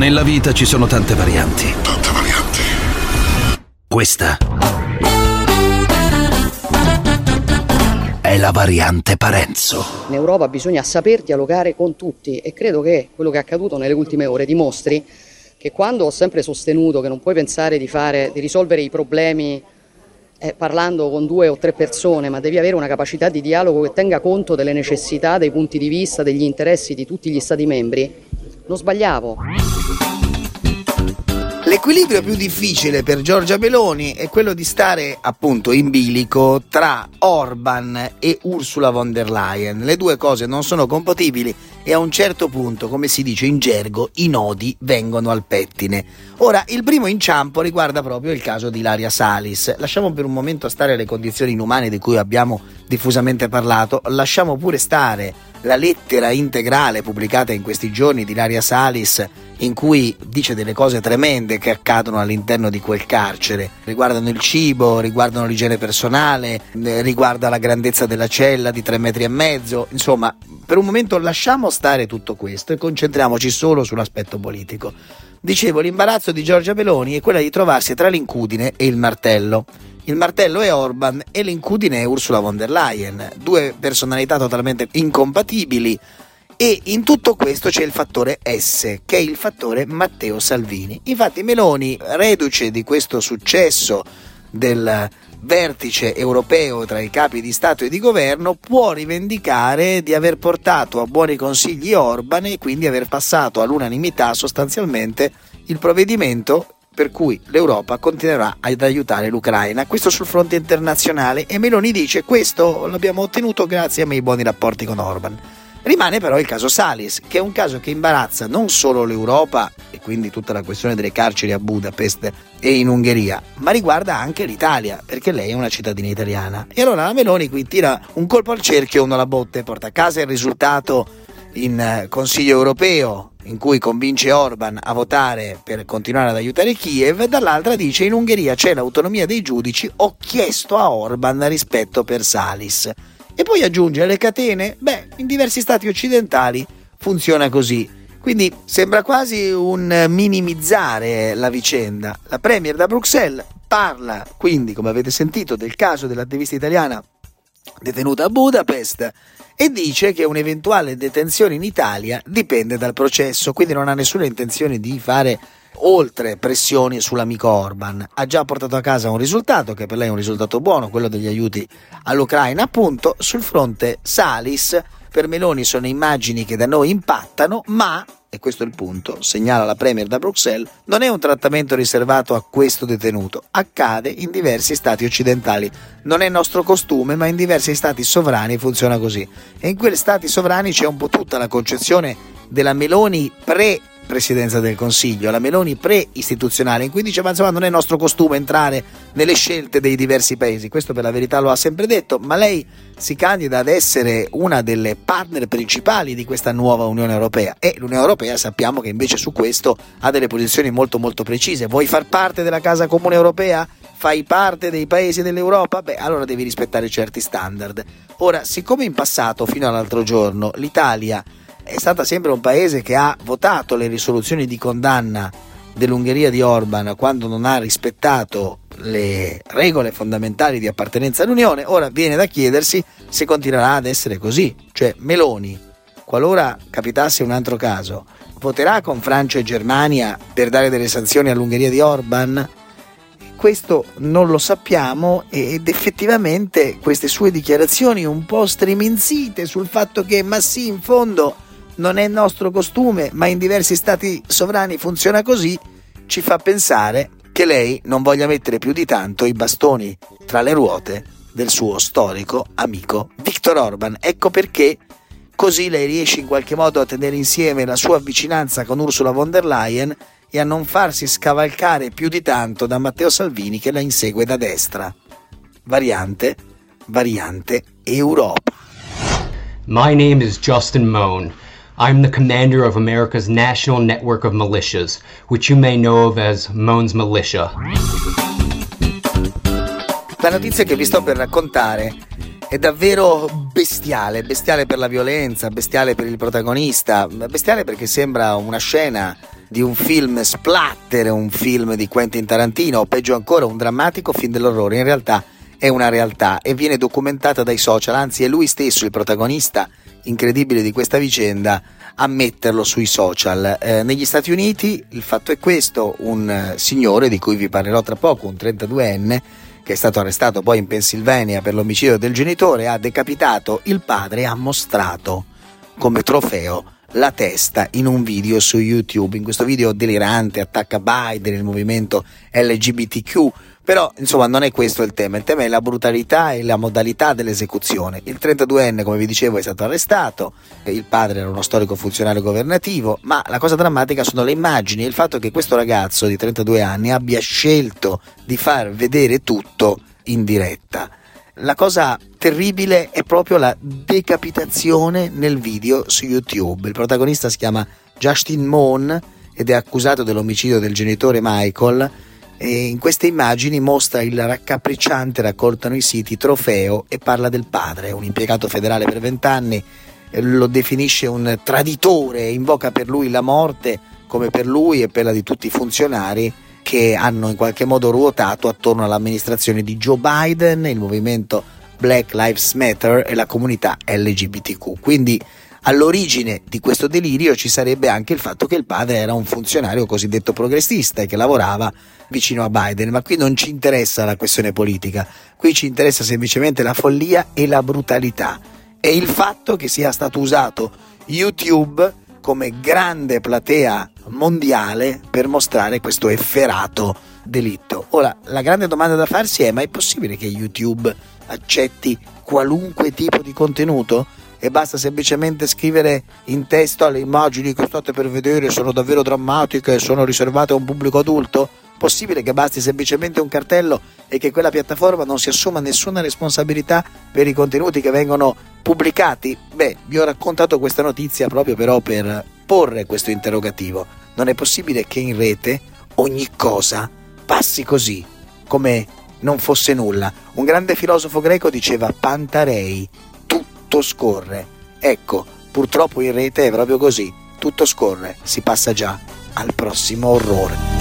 Nella vita ci sono tante varianti. Tante varianti. Questa è la variante Parenzo. In Europa bisogna saper dialogare con tutti e credo che quello che è accaduto nelle ultime ore dimostri che quando ho sempre sostenuto che non puoi pensare di, fare, di risolvere i problemi eh, parlando con due o tre persone, ma devi avere una capacità di dialogo che tenga conto delle necessità, dei punti di vista, degli interessi di tutti gli Stati membri, non sbagliavo. L'equilibrio più difficile per Giorgia Meloni è quello di stare appunto in bilico tra Orban e Ursula von der Leyen. Le due cose non sono compatibili e a un certo punto, come si dice in gergo, i nodi vengono al pettine. Ora, il primo inciampo riguarda proprio il caso di Ilaria Salis. Lasciamo per un momento stare le condizioni inumane di cui abbiamo diffusamente parlato, lasciamo pure stare la lettera integrale pubblicata in questi giorni di Ilaria Salis in cui dice delle cose tremende che accadono all'interno di quel carcere, riguardano il cibo, riguardano l'igiene personale, eh, riguarda la grandezza della cella di tre metri e mezzo, insomma, per un momento lasciamo stare tutto questo e concentriamoci solo sull'aspetto politico. Dicevo, l'imbarazzo di Giorgia Meloni è quella di trovarsi tra l'incudine e il martello. Il martello è Orban e l'incudine è Ursula von der Leyen, due personalità totalmente incompatibili e in tutto questo c'è il fattore S, che è il fattore Matteo Salvini. Infatti Meloni, reduce di questo successo del vertice europeo tra i capi di Stato e di governo, può rivendicare di aver portato a buoni consigli Orban e quindi aver passato all'unanimità sostanzialmente il provvedimento per cui l'Europa continuerà ad aiutare l'Ucraina. Questo sul fronte internazionale e Meloni dice questo l'abbiamo ottenuto grazie ai miei buoni rapporti con Orban. Rimane però il caso Salis, che è un caso che imbarazza non solo l'Europa e quindi tutta la questione delle carceri a Budapest e in Ungheria, ma riguarda anche l'Italia, perché lei è una cittadina italiana. E allora la Meloni qui tira un colpo al cerchio, uno alla botte, porta a casa il risultato in eh, Consiglio europeo in cui convince Orban a votare per continuare ad aiutare Kiev, dall'altra dice in Ungheria c'è l'autonomia dei giudici, ho chiesto a Orban rispetto per Salis. E poi aggiunge le catene, beh, in diversi stati occidentali funziona così. Quindi sembra quasi un minimizzare la vicenda. La Premier da Bruxelles parla quindi, come avete sentito, del caso dell'attivista italiana detenuta a Budapest e dice che un'eventuale detenzione in Italia dipende dal processo, quindi non ha nessuna intenzione di fare oltre pressioni sull'amico Orban. Ha già portato a casa un risultato, che per lei è un risultato buono, quello degli aiuti all'Ucraina, appunto sul fronte Salis. Per Meloni sono immagini che da noi impattano, ma e questo è il punto, segnala la Premier da Bruxelles, non è un trattamento riservato a questo detenuto, accade in diversi stati occidentali. Non è nostro costume, ma in diversi stati sovrani funziona così. E in quei stati sovrani c'è un po' tutta la concezione della Meloni pre presidenza del Consiglio, la Meloni pre-istituzionale, in cui diceva insomma non è nostro costume entrare nelle scelte dei diversi paesi, questo per la verità lo ha sempre detto, ma lei si candida ad essere una delle partner principali di questa nuova Unione Europea e l'Unione Europea sappiamo che invece su questo ha delle posizioni molto molto precise. Vuoi far parte della casa comune europea? Fai parte dei paesi dell'Europa? Beh, allora devi rispettare certi standard. Ora, siccome in passato, fino all'altro giorno, l'Italia è stata sempre un paese che ha votato le risoluzioni di condanna dell'Ungheria di Orban quando non ha rispettato le regole fondamentali di appartenenza all'Unione, ora viene da chiedersi se continuerà ad essere così. Cioè Meloni, qualora capitasse un altro caso, voterà con Francia e Germania per dare delle sanzioni all'Ungheria di Orban? Questo non lo sappiamo ed effettivamente queste sue dichiarazioni un po' striminzite sul fatto che ma sì in fondo non è nostro costume, ma in diversi stati sovrani funziona così, ci fa pensare che lei non voglia mettere più di tanto i bastoni tra le ruote del suo storico amico Viktor Orban. Ecco perché così lei riesce in qualche modo a tenere insieme la sua vicinanza con Ursula von der Leyen e a non farsi scavalcare più di tanto da Matteo Salvini che la insegue da destra. Variante, variante Europa. My name is Justin Moan. I'm the commander of America's national network of militias, which you may know of as Moan's Militia. La notizia che vi sto per raccontare è davvero bestiale, bestiale per la violenza, bestiale per il protagonista, bestiale perché sembra una scena di un film splatter, un film di Quentin Tarantino o peggio ancora un drammatico film dell'orrore, in realtà è una realtà e viene documentata dai social, anzi è lui stesso il protagonista incredibile di questa vicenda a metterlo sui social. Eh, negli Stati Uniti il fatto è questo, un eh, signore di cui vi parlerò tra poco, un 32enne, che è stato arrestato poi in Pennsylvania per l'omicidio del genitore, ha decapitato il padre e ha mostrato come trofeo la testa in un video su YouTube. In questo video delirante attacca Biden, il movimento LGBTQ, però insomma non è questo il tema, il tema è la brutalità e la modalità dell'esecuzione. Il 32enne, come vi dicevo, è stato arrestato, il padre era uno storico funzionario governativo, ma la cosa drammatica sono le immagini e il fatto che questo ragazzo di 32 anni abbia scelto di far vedere tutto in diretta. La cosa terribile è proprio la decapitazione nel video su YouTube. Il protagonista si chiama Justin Moon ed è accusato dell'omicidio del genitore Michael e in queste immagini mostra il raccapricciante raccoltano i siti trofeo e parla del padre, un impiegato federale per vent'anni, lo definisce un traditore invoca per lui la morte come per lui e per la di tutti i funzionari che hanno in qualche modo ruotato attorno all'amministrazione di Joe Biden, il movimento Black Lives Matter e la comunità LGBTQ. Quindi all'origine di questo delirio ci sarebbe anche il fatto che il padre era un funzionario cosiddetto progressista e che lavorava vicino a Biden, ma qui non ci interessa la questione politica, qui ci interessa semplicemente la follia e la brutalità e il fatto che sia stato usato YouTube come grande platea mondiale per mostrare questo efferato delitto. Ora, la grande domanda da farsi è: ma è possibile che YouTube accetti qualunque tipo di contenuto? e basta semplicemente scrivere in testo le immagini che state per vedere sono davvero drammatiche e sono riservate a un pubblico adulto? Possibile che basti semplicemente un cartello e che quella piattaforma non si assuma nessuna responsabilità per i contenuti che vengono pubblicati? Beh, vi ho raccontato questa notizia proprio però per porre questo interrogativo. Non è possibile che in rete ogni cosa passi così, come non fosse nulla. Un grande filosofo greco diceva Pantarei, tutto scorre. Ecco, purtroppo in rete è proprio così, tutto scorre, si passa già al prossimo orrore.